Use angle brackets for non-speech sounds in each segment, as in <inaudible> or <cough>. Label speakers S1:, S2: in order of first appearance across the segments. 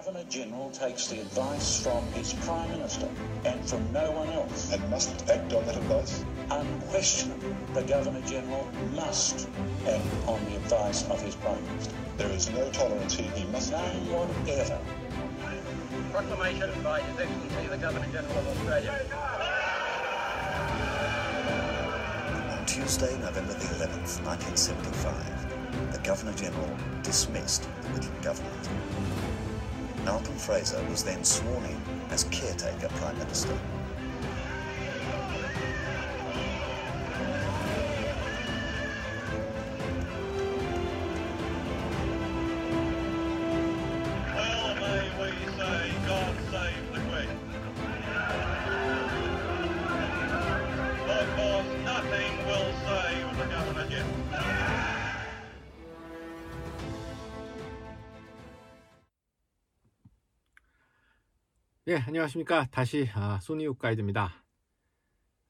S1: Governor General takes the advice from his Prime Minister and from no one else.
S2: and must act on that advice.
S1: Unquestionably, the Governor General must act on the advice of his Prime Minister.
S2: There is no tolerance here. He must.
S1: None whatever.
S3: Proclamation by His Excellency the Governor General of Australia.
S4: On Tuesday, November the 11th, 1975, the Governor General dismissed the Whitlam government. Malcolm Fraser was then sworn in as caretaker Prime Minister.
S5: 예, 안녕하십니까. 다시 아, 소니욱 가이드입니다.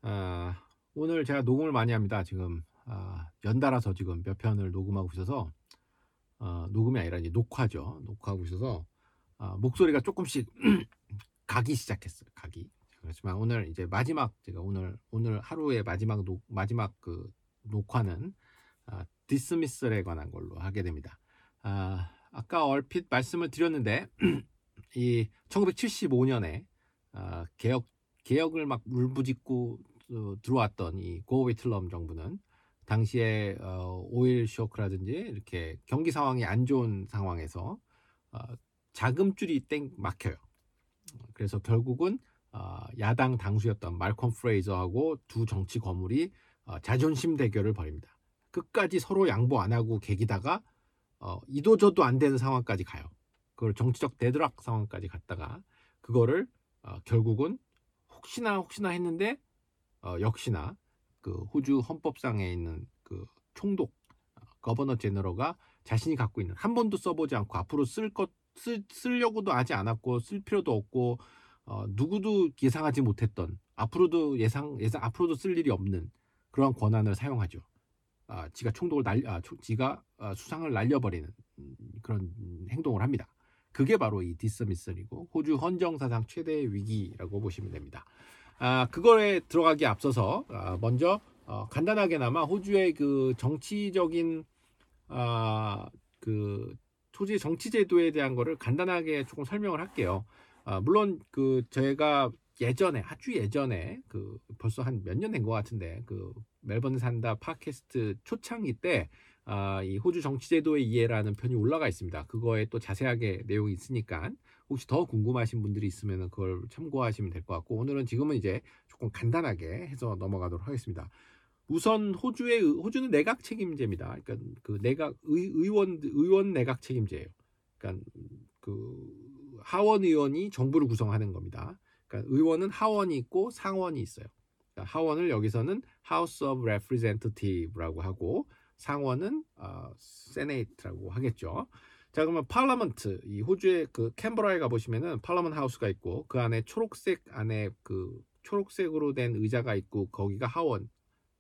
S5: 아, 오늘 제가 녹음을 많이 합니다. 지금 아, 연달아서 지금 몇 편을 녹음하고 있어서 아, 녹음이 아니라 이제 녹화죠. 녹화하고 있어서 아, 목소리가 조금씩 <clears throat> 가기 시작했어요. 가기. 그렇지만 오늘 이제 마지막 제가 오늘 오늘 하루의 마지막 녹 마지막 그 녹화는 아, 디스미슬에 관한 걸로 하게 됩니다. 아, 아까 얼핏 말씀을 드렸는데 <clears throat> 이 1975년에 아, 개혁 개혁을 막 울부짖고 어, 들어왔던 이 고어웨이 틀럼 정부는 당시에 어, 오일 쇼크라든지 이렇게 경기 상황이 안 좋은 상황에서 어, 자금줄이 땡 막혀요. 그래서 결국은 어, 야당 당수였던 말콤 프레이저하고 두 정치 거물이 어, 자존심 대결을 벌입니다. 끝까지 서로 양보 안 하고 개기다가 어, 이도저도 안 되는 상황까지 가요. 그걸 정치적 deadlock 상황까지 갔다가 그거를 어, 결국은 혹시나 혹시나 했는데 어, 역시나 그 호주 헌법상에 있는 그 총독 어, Governor General가 자신이 갖고 있는 한 번도 써보지 않고 앞으로 쓸것 쓸, 쓰려고도 하지 않았고 쓸 필요도 없고 어, 누구도 예상하지 못했던 앞으로도 예상 예상 앞으로도 쓸 일이 없는 그러한 권한을 사용하죠. 아, 지가 총독을 날, 아, 초- 지가 아, 수상을 날려버리는 음, 그런 행동을 합니다. 그게 바로 이 디스미슬이고 호주 헌정 사상 최대의 위기라고 보시면 됩니다. 아, 그거에 들어가기 앞서서 아, 먼저 어, 간단하게나마 호주의 그 정치적인 아, 그 호주의 정치 제도에 대한 거를 간단하게 조금 설명을 할게요. 아, 물론 그 저희가 예전에 아주 예전에 그 벌써 한 몇 년 된 것 같은데 그 멜번 산다 팟캐스트 초창기 때 아, 이 호주 정치제도의 이해라는 편이 올라가 있습니다. 그거에 또 자세하게 내용이 있으니까 혹시 더 궁금하신 분들이 있으면 그걸 참고하시면 될 것 같고 오늘은 지금은 이제 조금 간단하게 해서 넘어가도록 하겠습니다. 우선 호주의 의- 호주는 내각 책임제입니다. 그러니까 그 내각 의, 의원 의원 내각 책임제예요. 그러니까 그 하원 의원이 정부를 구성하는 겁니다. 그러니까 의원은 하원이 있고 상원이 있어요. 그러니까 하원을 여기서는 House of Representative라고 하고 상원은 어, Senate라고 하겠죠. 자 그러면 Parliament 이 호주의 그 캔버라에 가 보시면은 Parliament House가 있고 그 안에 초록색 안에 그 초록색으로 된 의자가 있고 거기가 하원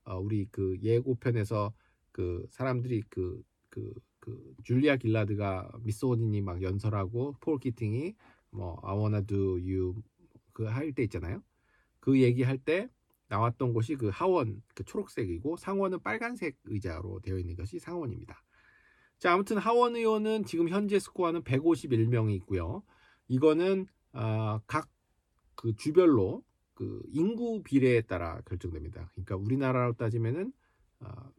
S5: 어, 우리 그 예고편에서 그 사람들이 그 그 그 줄리아 길라드가 미소니니 막 연설하고 폴 키팅이 뭐 I wanna do you 그 할 때 있잖아요. 그 얘기할 때 나왔던 곳이 그 하원 그 초록색이고 상원은 빨간색 의자로 되어 있는 것이 상원입니다. 자 아무튼 하원 의원은 지금 현재 스코어는 151명이 있고요. 이거는 아, 각그 주별로 그 인구 비례에 따라 결정됩니다. 그러니까 우리나라로 따지면은 아,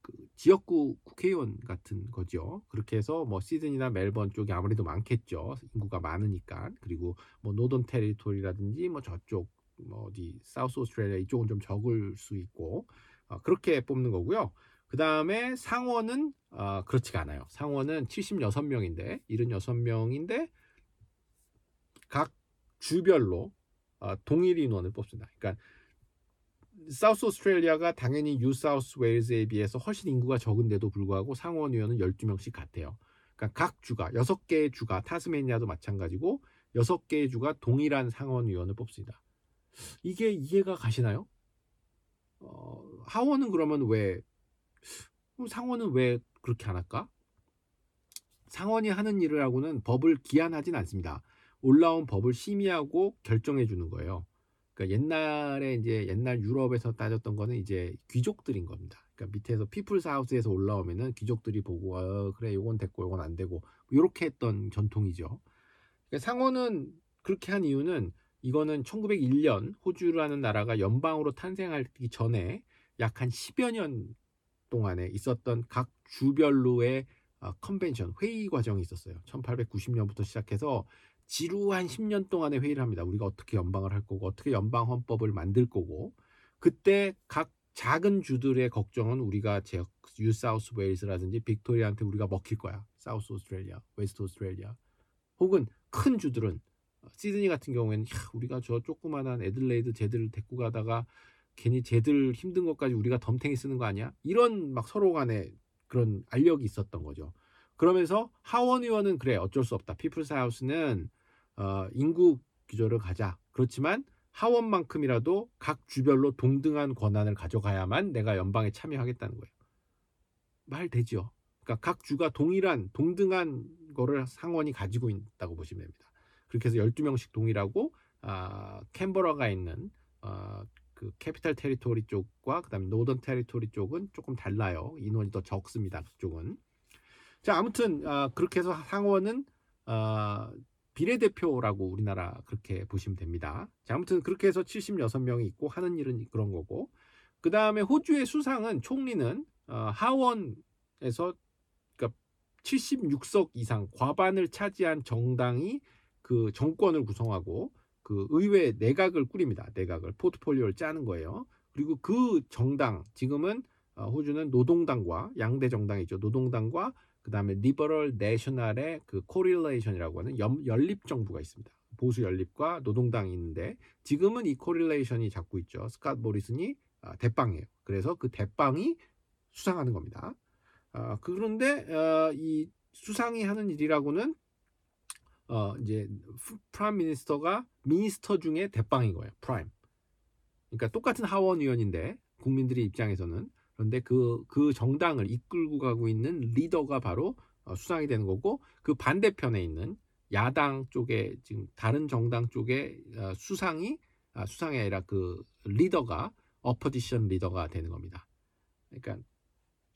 S5: 그 지역구 국회의원 같은 거죠. 그렇게 해서 뭐 시드니나 멜번 쪽이 아무래도 많겠죠. 인구가 많으니까. 그리고 뭐 노던 테리토리라든지 뭐 저쪽 뭐 어디 사우스 오스트레일리아 이쪽은 좀 적을 수 있고 어, 그렇게 뽑는 거고요. 그 다음에 상원은 어, 그렇지가 않아요. 상원은 76명인데 76명인데 각 주별로 어, 동일 인원을 뽑습니다. 그러니까 사우스 오스트레일리아가 당연히 뉴 사우스 웨일즈에 비해서 훨씬 인구가 적은데도 불구하고 상원 의원은 12명씩 같아요. 그러니까 각 주가 6개의 주가 타스메니아도 마찬가지고 6개의 주가 동일한 상원 의원을 뽑습니다. 이게 이해가 가시나요? 어, 하원은 그러면 왜 상원은 왜 그렇게 안 할까? 상원이 하는 일이라고는 법을 기한하진 않습니다. 올라온 법을 심의하고 결정해 주는 거예요. 그러니까 옛날에 이제 옛날 유럽에서 따졌던 거는 이제 귀족들인 겁니다. 그러니까 밑에서 피플스 하우스에서 올라오면은 귀족들이 보고 어, 그래 요건 됐고 요건 안 되고 이렇게 했던 전통이죠. 그러니까 상원은 그렇게 한 이유는 이거는 1901년 호주라는 나라가 연방으로 탄생하기 전에 약 한 10여 년 동안에 있었던 각 주별로의 어, 컨벤션 회의 과정이 있었어요. 1890년부터 시작해서 지루한 10년 동안의 회의를 합니다. 우리가 어떻게 연방을 할 거고 어떻게 연방 헌법을 만들 거고 그때 각 작은 주들의 걱정은 우리가 제 뉴 사우스 웨일스라든지 빅토리아한테 우리가 먹힐 거야. 사우스 오스트레일리아, 웨스트 오스트레일리아. 혹은 큰 주들은 시드니 같은 경우에는 야, 우리가 저 조그만한 애들레이드 쟤들을 데리고 가다가 괜히 쟤들 힘든 것까지 우리가 덤탱이 쓰는 거 아니야? 이런 막 서로 간에 그런 알력이 있었던 거죠. 그러면서 하원 의원은 그래 어쩔 수 없다. 피플스 하우스는 어, 인구 규조를 가자. 그렇지만 하원만큼이라도 각 주별로 동등한 권한을 가져가야만 내가 연방에 참여하겠다는 거예요. 말 되죠. 그러니까 각 주가 동일한 동등한 거를 상원이 가지고 있다고 보시면 됩니다. 그렇게 해서 12명씩 동일하고 아, 캔버라가 있는 아, 그 Capital Territory 쪽과 그다음에 노던 테리토리 쪽은 조금 달라요. 인원이 더 적습니다. 그쪽은. 자, 아무튼 아, 그렇게 해서 상원은 아, 비례대표라고 우리나라 그렇게 보시면 됩니다. 자, 아무튼 그렇게 해서 76명이 있고 하는 일은 그런 거고. 그 다음에 호주의 수상은 총리는 어, 하원에서 그러니까 76석 이상 과반을 차지한 정당이 그 정권을 구성하고 그 의회 내각을 꾸립니다. 내각을 포트폴리오를 짜는 거예요. 그리고 그 정당 지금은 어, 호주는 노동당과 양대 정당이 있죠. 노동당과 그 다음에 Liberal National의 그 coalition이라고 하는 연, 연립 정부가 있습니다. 보수 연립과 노동당이 있는데 지금은 이 coalition이 잡고 있죠. 스캇 모리슨이 아, 대빵이에요. 그래서 그 대빵이 수상하는 겁니다. 아, 그런데 어, 이 수상이 하는 일이라고는 어, 이제 Prime Minister가 minister 중에 대빵인 거예요. Prime. 그러니까 똑같은 하원 의원인데 국민들의 입장에서는 그런데 그, 그 정당을 이끌고 가고 있는 리더가 바로 어, 수상이 되는 거고 그 반대편에 있는 야당 쪽에 지금 다른 정당 쪽에 어, 수상이 아, 수상이 아니라 그 리더가 어퍼디션 리더가 되는 겁니다. 그러니까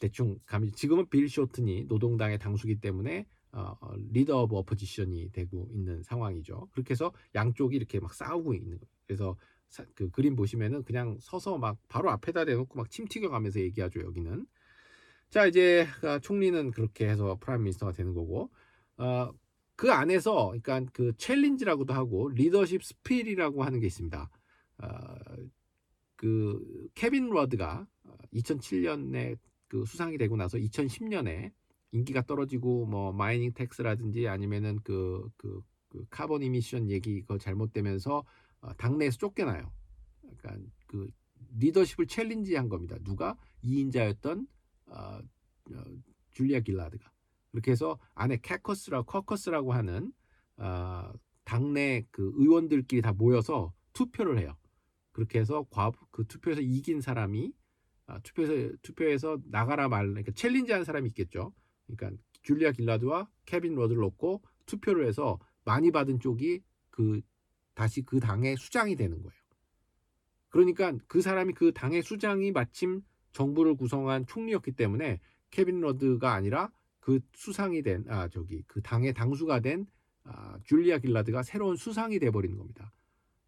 S5: 대충 감이 지금은 빌 쇼튼이 노동당의 당수기 때문에 어, Leader of Opposition이 되고 있는 상황이죠. 그렇게 해서 양쪽이 이렇게 막 싸우고 있는 거예요. 그래서 그 그림 보시면은 그냥 서서 막 바로 앞에다 대놓고 막 침 튀겨가면서 얘기하죠 여기는 자 이제 아, 총리는 그렇게 해서 Prime Minister가 되는 거고 어, 그 안에서 그러니까 그 challenge라고도 하고 leadership spill이라고 하는 게 있습니다 어, 그 케빈 러드가 2007년에 그 수상이 되고 나서 2010년에 인기가 떨어지고 뭐 mining tax라든지 아니면은 그, 그, 그 carbon emission 얘기 그 잘못되면서 어, 당내에서 쫓겨나요. 그러니까 그 리더십을 challenge한 겁니다. 누가 2인자였던 어, 어, 줄리아 길라드가 그렇게 해서 안에 caucus라고 caucus라고 하는 어, 당내 그 의원들끼리 다 모여서 투표를 해요. 그렇게 해서 과, 그 투표에서 이긴 사람이 아, 투표에서 투표에서 나가라 말 그러니까 challenge한 사람이 있겠죠. 그러니까 줄리아 길라드와 케빈 러드를 놓고 투표를 해서 많이 받은 쪽이 그 다시 그 당의 수장이 되는 거예요. 그러니까 그 사람이 그 당의 수장이 마침 정부를 구성한 총리였기 때문에 케빈 러드가 아니라 그 수상이 된 아 저기 그 당의 당수가 된 아, 줄리아 길라드가 새로운 수상이 돼 버리는 겁니다.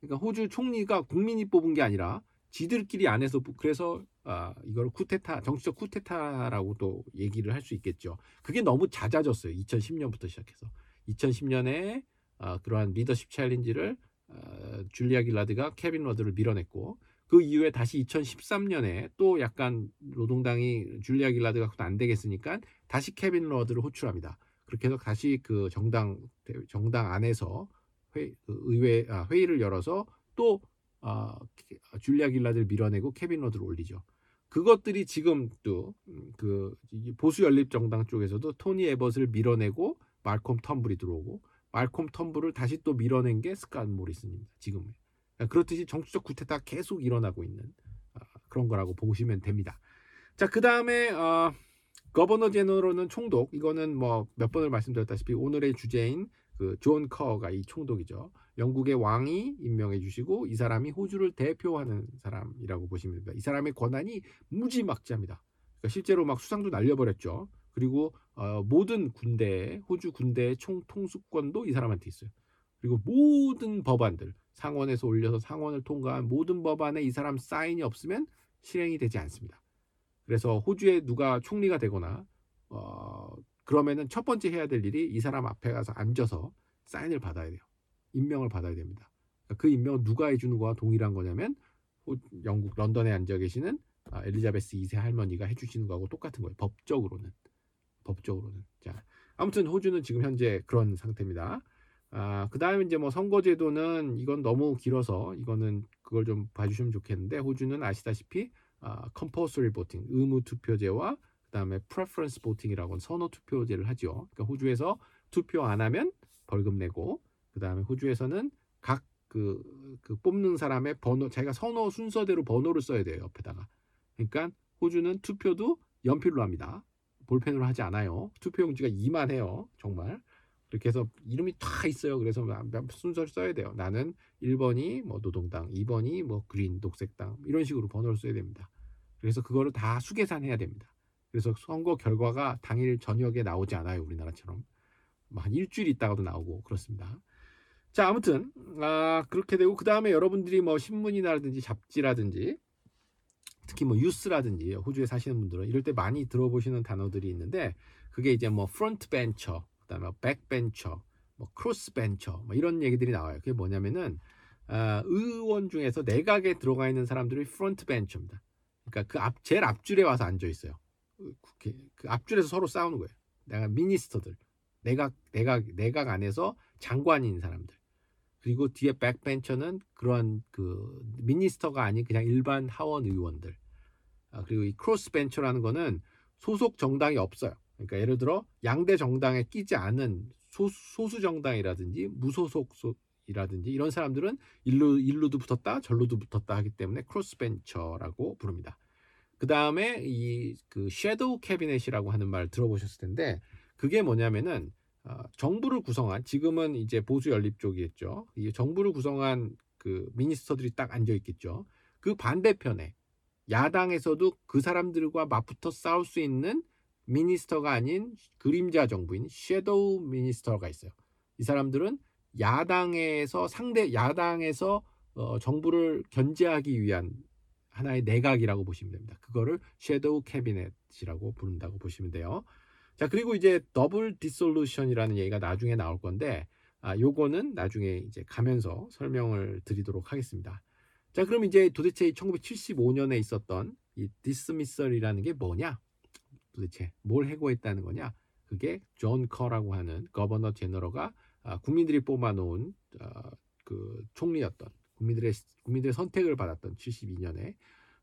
S5: 그러니까 호주 총리가 국민이 뽑은 게 아니라 지들끼리 안에서 그래서 아, 이걸 쿠데타 정치적 쿠데타라고 또 얘기를 할 수 있겠죠. 그게 너무 잦아졌어요. 2010년부터 시작해서 2010년에 아, 그러한 leadership challenge를 어, 줄리아 길라드가 케빈 러드를 밀어냈고 그 이후에 다시 2013년에 또 약간 노동당이 줄리아 길라드가 안 되겠으니까 다시 케빈 러드를 호출합니다. 그렇게 해서 다시 그 정당 정당 안에서 회, 그 의회 아, 회의를 열어서 또 아, 줄리아 길라드를 밀어내고 케빈 러드를 올리죠. 그것들이 지금 또그 음, 보수 연립 정당 쪽에서도 토니 애벗을 밀어내고 말콤 턴불이 들어오고 말콤 턴불을 다시 또 밀어낸 게 스캇 모리슨입니다. 지금은. 그러니까 그렇듯이 정치적 쿠데타가 계속 일어나고 있는 어, 그런 거라고 보시면 됩니다. 자, 그 다음에 어, Governor General은 총독. 이거는 뭐 몇 번을 말씀드렸다시피 오늘의 주제인 그 존 커가 이 총독이죠. 영국의 왕이 임명해 주시고 이 사람이 호주를 대표하는 사람이라고 보시면 됩니다. 이 사람의 권한이 무지막지합니다. 그러니까 실제로 막 수상도 날려버렸죠. 그리고 어, 모든 군대, 호주 군대의 총 통수권도 이 사람한테 있어요. 그리고 모든 법안들, 상원에서 올려서 상원을 통과한 모든 법안에 이 사람 사인이 없으면 실행이 되지 않습니다. 그래서 호주에 누가 총리가 되거나 어, 그러면은 첫 번째 해야 될 일이 이 사람 앞에 가서 앉아서 사인을 받아야 돼요. 임명을 받아야 됩니다. 그러니까 그 임명은 누가 해주는 거와 동일한 거냐면 호- 영국 런던에 앉아 계시는 아, 엘리자베스 2세 할머니가 해주시는 거하고 똑같은 거예요. 법적으로는 법적으로는 자 아무튼 호주는 지금 현재 그런 상태입니다. 아, 그 다음에 이제 뭐 선거제도는 이건 너무 길어서 이거는 그걸 좀 봐주시면 좋겠는데 호주는 아시다시피 아, compulsory voting 의무 투표제와 그다음에 preference voting이라고 선호 투표제를 하죠. 그러니까 호주에서 투표 안 하면 벌금 내고 그다음에 호주에서는 각 그, 그 뽑는 사람의 번호 자기가 선호 순서대로 번호를 써야 돼요 옆에다가. 그러니까 호주는 투표도 연필로 합니다. 볼펜으로 하지 않아요. 투표용지가 이만해요. 정말. 이렇게 해서 이름이 다 있어요. 그래서 몇 순서를 써야 돼요. 나는 1번이 뭐 노동당, 2번이 뭐 Green 녹색당 이런 식으로 번호를 써야 됩니다. 그래서 그거를 다 수계산해야 됩니다. 그래서 선거 결과가 당일 저녁에 나오지 않아요. 우리나라처럼. 뭐한 일주일 있다가도 나오고 그렇습니다. 자, 아무튼 아, 그렇게 되고 그 다음에 여러분들이 뭐 신문이라든지 잡지라든지 특히 뭐 뉴스라든지 호주에 사시는 분들은 이럴 때 많이 들어보시는 단어들이 있는데 그게 이제 뭐 front bencher, 그다음에 back bencher, 뭐 cross bencher 뭐 이런 얘기들이 나와요. 그게 뭐냐면은 아, 의원 중에서 내각에 들어가 있는 사람들이 front bencher입니다. 그러니까 그 앞 제일 앞줄에 와서 앉아 있어요. 국회 그 앞줄에서 서로 싸우는 거예요. 내각 minister들, 내각 내각 내각 안에서 장관인 사람들. 그리고 뒤에 back bencher는 그런 그 minister가 아닌 그냥 일반 하원 의원들. 아, 그리고 이 cross bencher라는 거는 소속 정당이 없어요. 그러니까 예를 들어 양대 정당에 끼지 않은 소, 소수 정당이라든지 무소속이라든지 이런 사람들은 일루 일루도 붙었다 절루도 붙었다 하기 때문에 cross bencher라고 부릅니다. 그 다음에 이 그 shadow cabinet이라고 하는 말 들어보셨을 텐데 그게 뭐냐면은 어, 정부를 구성한 지금은 이제 보수 연립 쪽이겠죠. 이 정부를 구성한 그 minister들이 딱 앉아 있겠죠. 그 반대편에 야당에서도 그 사람들과 맞붙어 싸울 수 있는 minister가 아닌 그림자 정부인 shadow minister가 있어요. 이 사람들은 야당에서 상대 야당에서 어, 정부를 견제하기 위한 하나의 내각이라고 보시면 됩니다. 그거를 shadow cabinet이라고 부른다고 보시면 돼요. 자, 그리고 이제 double dissolution이라는 얘기가 나중에 나올 건데 아, 요거는 나중에 이제 가면서 설명을 드리도록 하겠습니다. 자, 그럼 이제 도대체 1975년에 있었던 이 Dismissal이라는 게 뭐냐? 도대체 뭘 해고했다는 거냐? 그게 존 커라고 하는 Governor General가 아, 국민들이 뽑아놓은 어, 그 총리였던 국민들의 국민들의 선택을 받았던 72년에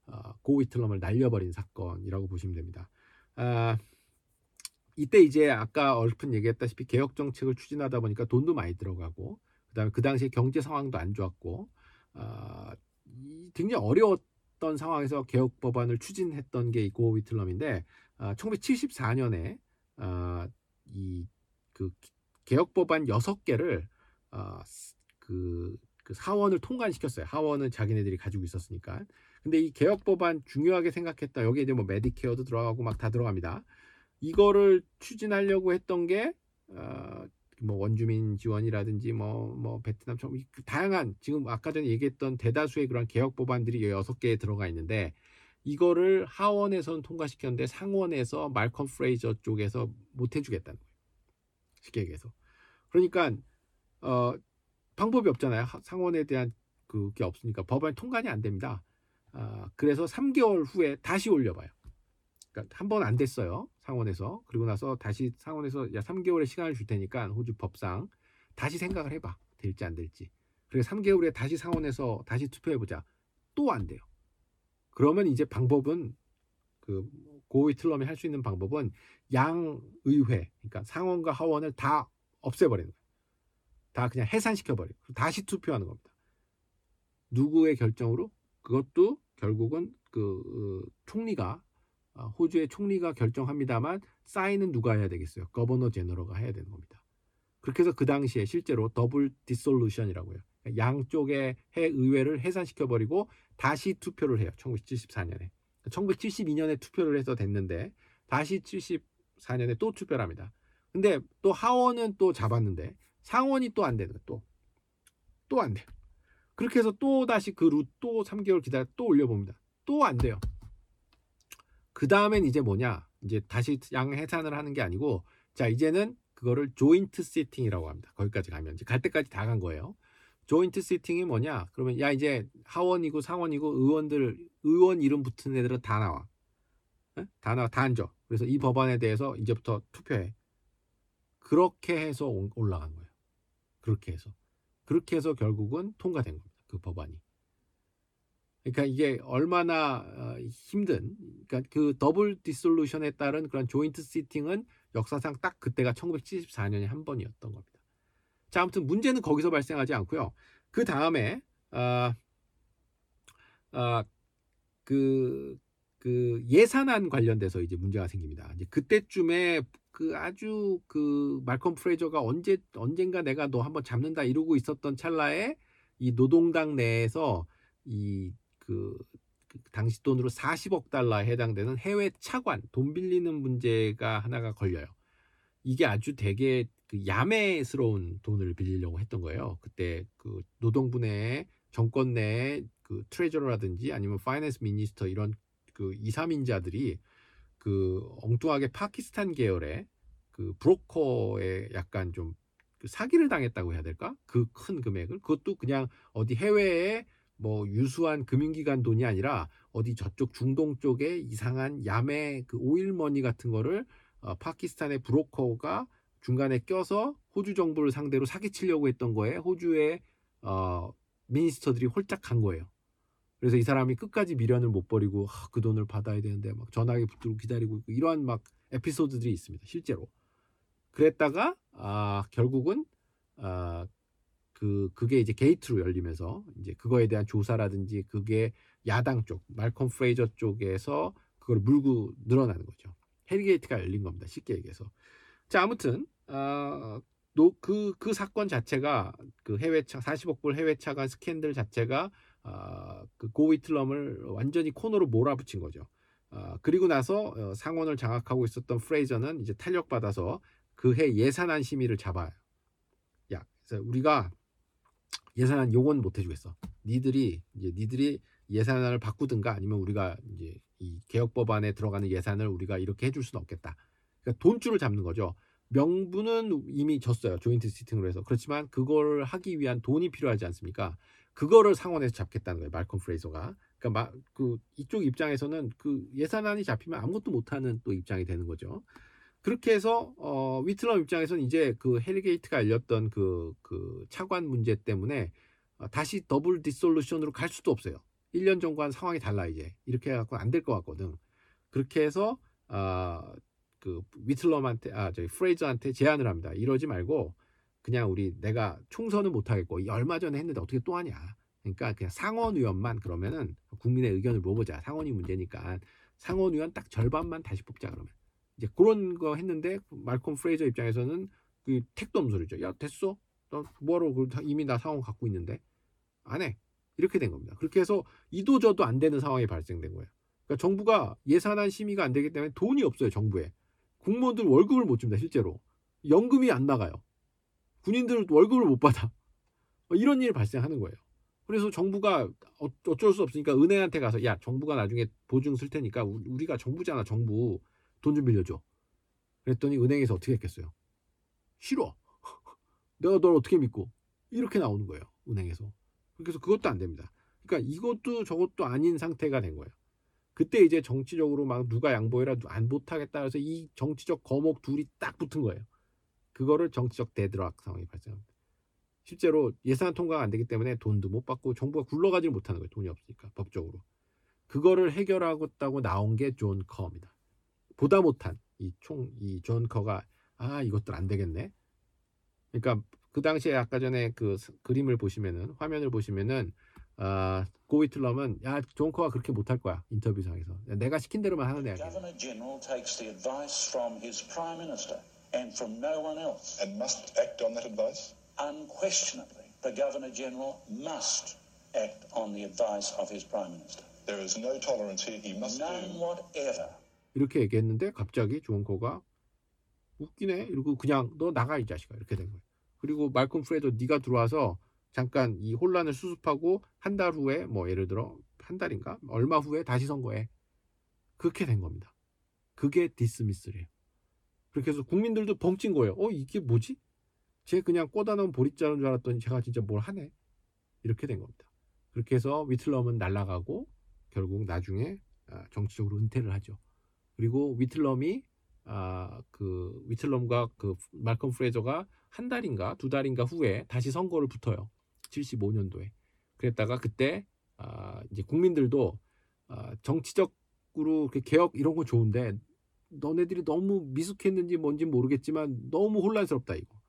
S5: 어, 고 위틀럼을 날려버린 사건이라고 보시면 됩니다. 아, 이때 이제 아까 얼핏 얘기했다시피 개혁 정책을 추진하다 보니까 돈도 많이 들어가고 그다음에 그 당시에 경제 상황도 안 좋았고 아, 이 굉장히 어려웠던 상황에서 개혁 법안을 추진했던 게 이 고 위틀럼인데 아, 1974년에 아, 이그 개혁 법안 6개를 아, 그, 그 하원을 통과시켰어요. 하원은 자기네들이 가지고 있었으니까. 근데 이 개혁 법안 중요하게 생각했다. 여기에 이제 뭐 메디케어도 들어가고 막 다 들어갑니다. 이거를 추진하려고 했던 게, 어, 뭐 원주민 지원이라든지 뭐, 뭐 베트남처럼 이 다양한 지금 아까 전에 얘기했던 대다수의 그런 개혁 법안들이 여섯 개에 들어가 있는데 이거를 하원에서는 통과시켰는데 상원에서 말컴 프레이저 쪽에서 못 해주겠다는 거예요. 쉽게 얘기해서. 그러니까 어, 방법이 없잖아요. 하- 상원에 대한 그게 없으니까 법안이 통과이 안 됩니다. 아, 그래서 3개월 후에 다시 올려봐요. 그러니까 한 번 안 됐어요. 상원에서. 그리고 나서 다시 상원에서 야 3개월의 시간을 줄 테니까 호주 법상 다시 생각을 해봐. 될지 안 될지. 그래서 3개월 후에 다시 상원에서 다시 투표해보자. 또 안 돼요. 그러면 이제 방법은 그 고위 틀럼이 할 수 있는 방법은 양 의회, 그러니까 상원과 하원을 다 없애버리는 거예요. 다 그냥 해산시켜버리고 다시 투표하는 겁니다. 누구의 결정으로? 그것도 결국은 그 어, 총리가 어, 호주의 총리가 결정합니다만 사인은 누가 해야 되겠어요? Governor General가 해야 되는 겁니다. 그렇게 해서 그 당시에 실제로 double dissolution이라고요. 양쪽의 해 의회를 해산시켜 버리고 다시 투표를 해요. 1974년에. 1972년에 투표를 해서 됐는데 다시 74년에 또 투표를 합니다. 근데 또 하원은 또 잡았는데 상원이 또 안 되는 거예요. 또. 또 안 돼요. 그렇게 해서 또 다시 그 루 또 3개월 기다려 또 올려봅니다. 또 안 돼요. 그 다음엔 이제 뭐냐? 이제 다시 양 해산을 하는 게 아니고 자 이제는 그거를 조인트 시팅이라고 합니다. 거기까지 가면 이제 갈 때까지 다 간 거예요. 조인트 시팅이 뭐냐? 그러면 야 이제 하원이고 상원이고 의원들 의원 이름 붙은 애들은 다 나와. 에? 다 나와 다 앉아. 그래서 이 법안에 대해서 이제부터 투표해. 그렇게 해서 올- 올라간 거예요. 그렇게 해서 그렇게 해서 결국은 통과된 겁니다. 그 법안이. 그러니까 이게 얼마나 어, 힘든 그러니까 그 더블 디솔루션에 따른 그런 조인트 시팅은 역사상 딱 그때가 1974년에 한 번이었던 겁니다. 자, 아무튼 문제는 거기서 발생하지 않고요. 그 다음에 아, 아, 그, 그 예산안 관련돼서 이제 문제가 생깁니다. 이제 그때쯤에 그 아주 그 말컴 프레저가 언제 언젠가 내가 너 한번 잡는다 이러고 있었던 찰나에 이 노동당 내에서 이그 당시 돈으로 40억 달러에 해당되는 해외 차관 돈 빌리는 문제가 하나가 걸려요. 이게 아주 되게 그 야매스러운 돈을 빌리려고 했던 거예요. 그때 그 노동부 내에 정권 내에 그 treasurer라든지 아니면 finance minister 이런 그 2, 3인자들이 그 엉뚱하게 파키스탄 계열의 그 브로커에 약간 좀그 사기를 당했다고 해야 될까? 그 큰 금액을 그것도 그냥 어디 해외에 뭐 유수한 금융기관 돈이 아니라 어디 저쪽 중동 쪽에 이상한 야매 그 오일머니 같은 거를 어, 파키스탄의 브로커가 중간에 껴서 호주 정부를 상대로 사기치려고 했던 거에 호주의 어, minister들이 홀딱 간 거예요. 그래서 이 사람이 끝까지 미련을 못 버리고 아, 그 돈을 받아야 되는데 막 전화기 붙들고 기다리고 있고 이러한 막 에피소드들이 있습니다. 실제로. 그랬다가 아, 결국은 아, 그 그게 이제 게이트로 열리면서 이제 그거에 대한 조사라든지 그게 야당 쪽 말콤 프레이저 쪽에서 그걸 물고 늘어지는 거죠. hell gate가 열린 겁니다. 쉽게 얘기해서. 자 아무튼 아, 그, 그 사건 자체가 그 해외차 40억 불 해외 차관 스캔들 자체가 아, 그 고위틀럼을 완전히 코너로 몰아붙인 거죠. 아, 그리고 나서 어, 상원을 장악하고 있었던 프레이저는 이제 탄력받아서 그해 예산안 심의를 잡아요. 야, 그래서 우리가 예산안 요건 못 해주겠어. 니들이 이제 니들이 예산안을 바꾸든가 아니면 우리가 이제 이 개혁 법안에 들어가는 예산을 우리가 이렇게 해줄 수는 없겠다. 그러니까 돈줄을 잡는 거죠. 명분은 이미 졌어요. joint sitting으로 해서. 그렇지만 그걸 하기 위한 돈이 필요하지 않습니까? 그거를 상원에서 잡겠다는 거예요. 말콤 프레이저가. 그러니까 마, 그 이쪽 입장에서는 그 예산안이 잡히면 아무것도 못하는 또 입장이 되는 거죠. 그렇게 해서 어, 위틀럼 입장에서는 이제 그 hell gate가 열렸던 그, 그 차관 문제 때문에 어, 다시 double dissolution으로 갈 수도 없어요. 1년 전과는 상황이 달라 이제 이렇게 해갖고 안 될 것 같거든. 그렇게 해서 아, 그 위틀럼한테 아 저기 프레이저한테 제안을 합니다. 이러지 말고 그냥 우리 내가 총선은 못 하겠고 이 얼마 전에 했는데 어떻게 또 하냐. 그러니까 그냥 상원 의원만 그러면은 국민의 의견을 물어보자. 상원이 문제니까 상원 의원 딱 절반만 다시 뽑자 그러면. 이제 그런 거 했는데 말콤 프레이저 입장에서는 그 택도 없는 소리죠. 야 됐어. 너 뭐하러 그 이미 나 상원 갖고 있는데 안 해. 이렇게 된 겁니다. 그렇게 해서 이도저도 안 되는 상황이 발생된 거예요. 그러니까 정부가 예산안 심의가 안 되기 때문에 돈이 없어요. 정부에 공무원들 월급을 못 줍니다. 실제로 연금이 안 나가요. 군인들 월급을 못 받아. 뭐 이런 일이 발생하는 거예요. 그래서 정부가 어- 어쩔 수 없으니까 은행한테 가서 야 정부가 나중에 보증 쓸 테니까 우- 우리가 정부잖아 정부 돈 좀 빌려줘. 그랬더니 은행에서 어떻게 했겠어요? 싫어. <laughs> 내가 널 어떻게 믿고 이렇게 나오는 거예요. 은행에서. 그래서 그것도 안 됩니다. 그러니까 이것도 저것도 아닌 상태가 된 거예요. 그때 이제 정치적으로 막 누가 양보해라 안 못하겠다 해서 이 정치적 거목 둘이 딱 붙은 거예요. 그거를 정치적 deadlock 상황이 발생합니다. 실제로 예산 통과가 안 되기 때문에 돈도 못 받고 정부가 굴러가지 못하는 거예요. 돈이 없으니까 법적으로. 그거를 해결하겠다고 나온 게 존 커입니다. 보다 못한 이 총 이 존 커가 아 이것들 안 되겠네. 그러니까 그 당시에 아까 전에 그 스- 그림을 보시면은 화면을 보시면은 아, 고위틀럼은 야 존커가 그렇게 못할 거야 인터뷰상에서 내가 시킨 대로만 하는 애야.
S1: And from no one else.
S2: And must act on that advice?
S1: Unquestionably, the Governor General must act on the advice of his Prime Minister.
S2: There is no tolerance here. He must
S1: None
S2: do
S1: whatever.
S5: 이렇게 얘기했는데 갑자기 존커가 웃기네 이러고 그냥 너 나가 이 자식아 이렇게 된 거예요. 그리고 말콤 프레도 네가 들어와서 잠깐 이 혼란을 수습하고 한 달 후에 뭐 예를 들어 한 달인가 얼마 후에 다시 선거해 그렇게 된 겁니다. 그게 디스미스래요. 그렇게 해서 국민들도 벙찐 거예요. 어 이게 뭐지? 쟤 그냥 꼬다 놓은 보릿자루인 줄 알았더니 제가 진짜 뭘 하네. 이렇게 된 겁니다. 그렇게 해서 위틀럼은 날아가고 결국 나중에 아, 정치적으로 은퇴를 하죠. 그리고 위틀럼이 아, 그 위틀럼과 그 말컴 프레저가 한 달인가 두 달인가 후에 다시 선거를 붙어요. 75년도에. 그랬다가 그때 아, 이제 국민들도 아, 정치적으로 개혁 이런 거 좋은데 너네들이 너무 미숙했는지 뭔지 모르겠지만 너무 혼란스럽다 이거.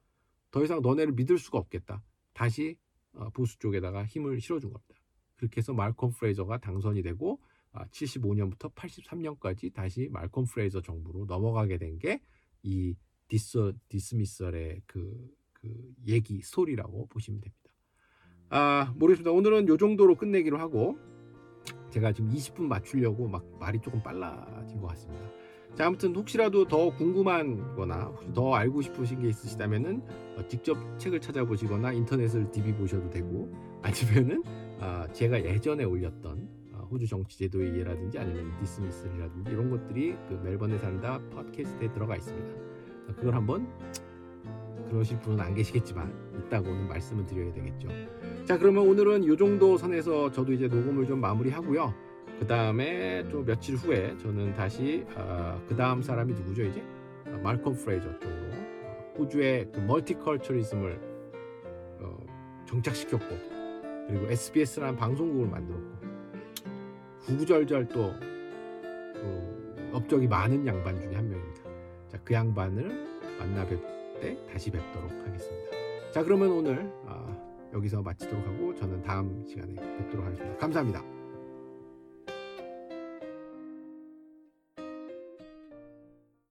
S5: 더 이상 너네를 믿을 수가 없겠다. 다시 어, 보수 쪽에다가 힘을 실어준 겁니다. 그렇게 해서 말콤 프레이저가 당선이 되고 아, 75년부터 83년까지 다시 말콤 프레이저 정부로 넘어가게 된 게 이 Dis- Dismissal의 그, 그 얘기 스토리라고 보시면 됩니다. 아 모르겠습니다. 오늘은 요 정도로 끝내기로 하고 제가 지금 20분 맞추려고 막 말이 조금 빨라진 것 같습니다. 자 아무튼 혹시라도 더 궁금한 거나 혹시 더 알고 싶으신 게 있으시다면은 어, 직접 책을 찾아보시거나 인터넷을 디비 보셔도 되고 아니면은 아, 제가 예전에 올렸던 어, 호주 정치 제도의 이해라든지 아니면 디스미스라든지 이런 것들이 그 멜번에 산다 팟캐스트에 들어가 있습니다. 자, 그걸 한번 그러실 분은 안 계시겠지만 있다고는 말씀을 드려야 되겠죠. 자 그러면 오늘은 이 정도 선에서 저도 이제 녹음을 좀 마무리하고요. 그 다음에 또 며칠 후에 저는 다시 어, 그 다음 사람이 누구죠 이제 어, 말콤 프레이저 쪽으로 어, 호주의 그 멀티컬처리즘을 어, 정착시켰고 그리고 SBS라는 방송국을 만들었고 구구절절 또 어, 업적이 많은 양반 중에 한 명입니다. 자, 그 양반을 만나 뵐 때 다시 뵙도록 하겠습니다. 자, 그러면 오늘 아, 여기서 마치도록 하고 저는 다음 시간에 뵙도록 하겠습니다. 감사합니다.